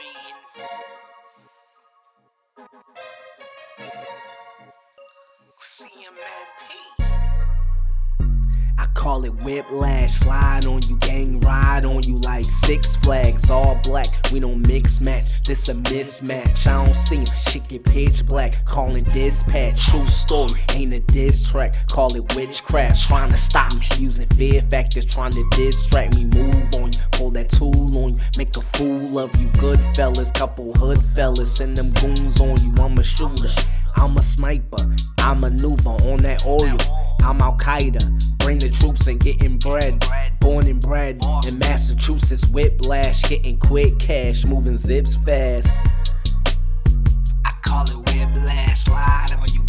green. I Call it whiplash, slide on you, gang ride on you like six flags, all black. We don't mix match, this a mismatch. I don't see him, shit get pitch black, calling dispatch. True story, ain't a diss track, call it witchcraft. Trying to stop me, using fear factors, trying to distract me, move on tool on you. Make a fool of you. Good fellas, couple hood fellas. Send them goons on you. I'm a shooter. I'm a sniper. I maneuver on that oil. I'm Al Qaeda. Bring the troops and getting bread. Born and bred in Massachusetts, whiplash. Getting quick cash, moving zips fast. I call it whiplash. Slide on you,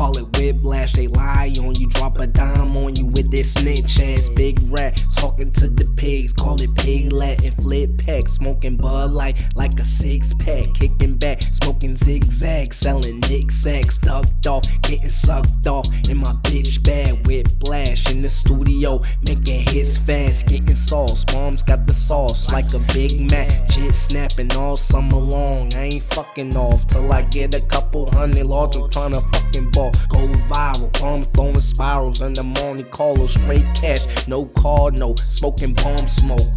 call it whiplash. They lie on you, drop a dime on you with this snitch ass big rat. Talking to the pigs, call it pig Flip pack. Smoking Bud Light like a six pack. Kicking back, smoking zigzag, selling Nick sacks. Ducked off, getting sucked off in my bitch bag. Whiplash in the studio, making hits fast, getting sauce. Mom's got the sauce like a Big Mac. shit snapping all summer long. I ain't fucking off till I get a couple hundred large. I'm trying to fucking ball. Go viral. Arm throwing spirals in the morning. Call straight cash. No call, no smoking bomb smoke.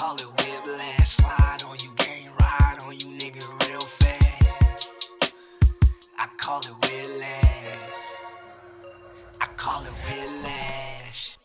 Call it whiplash. Slide on you, gang, ride on you, nigga, real fast. I call it whiplash. I call it whiplash.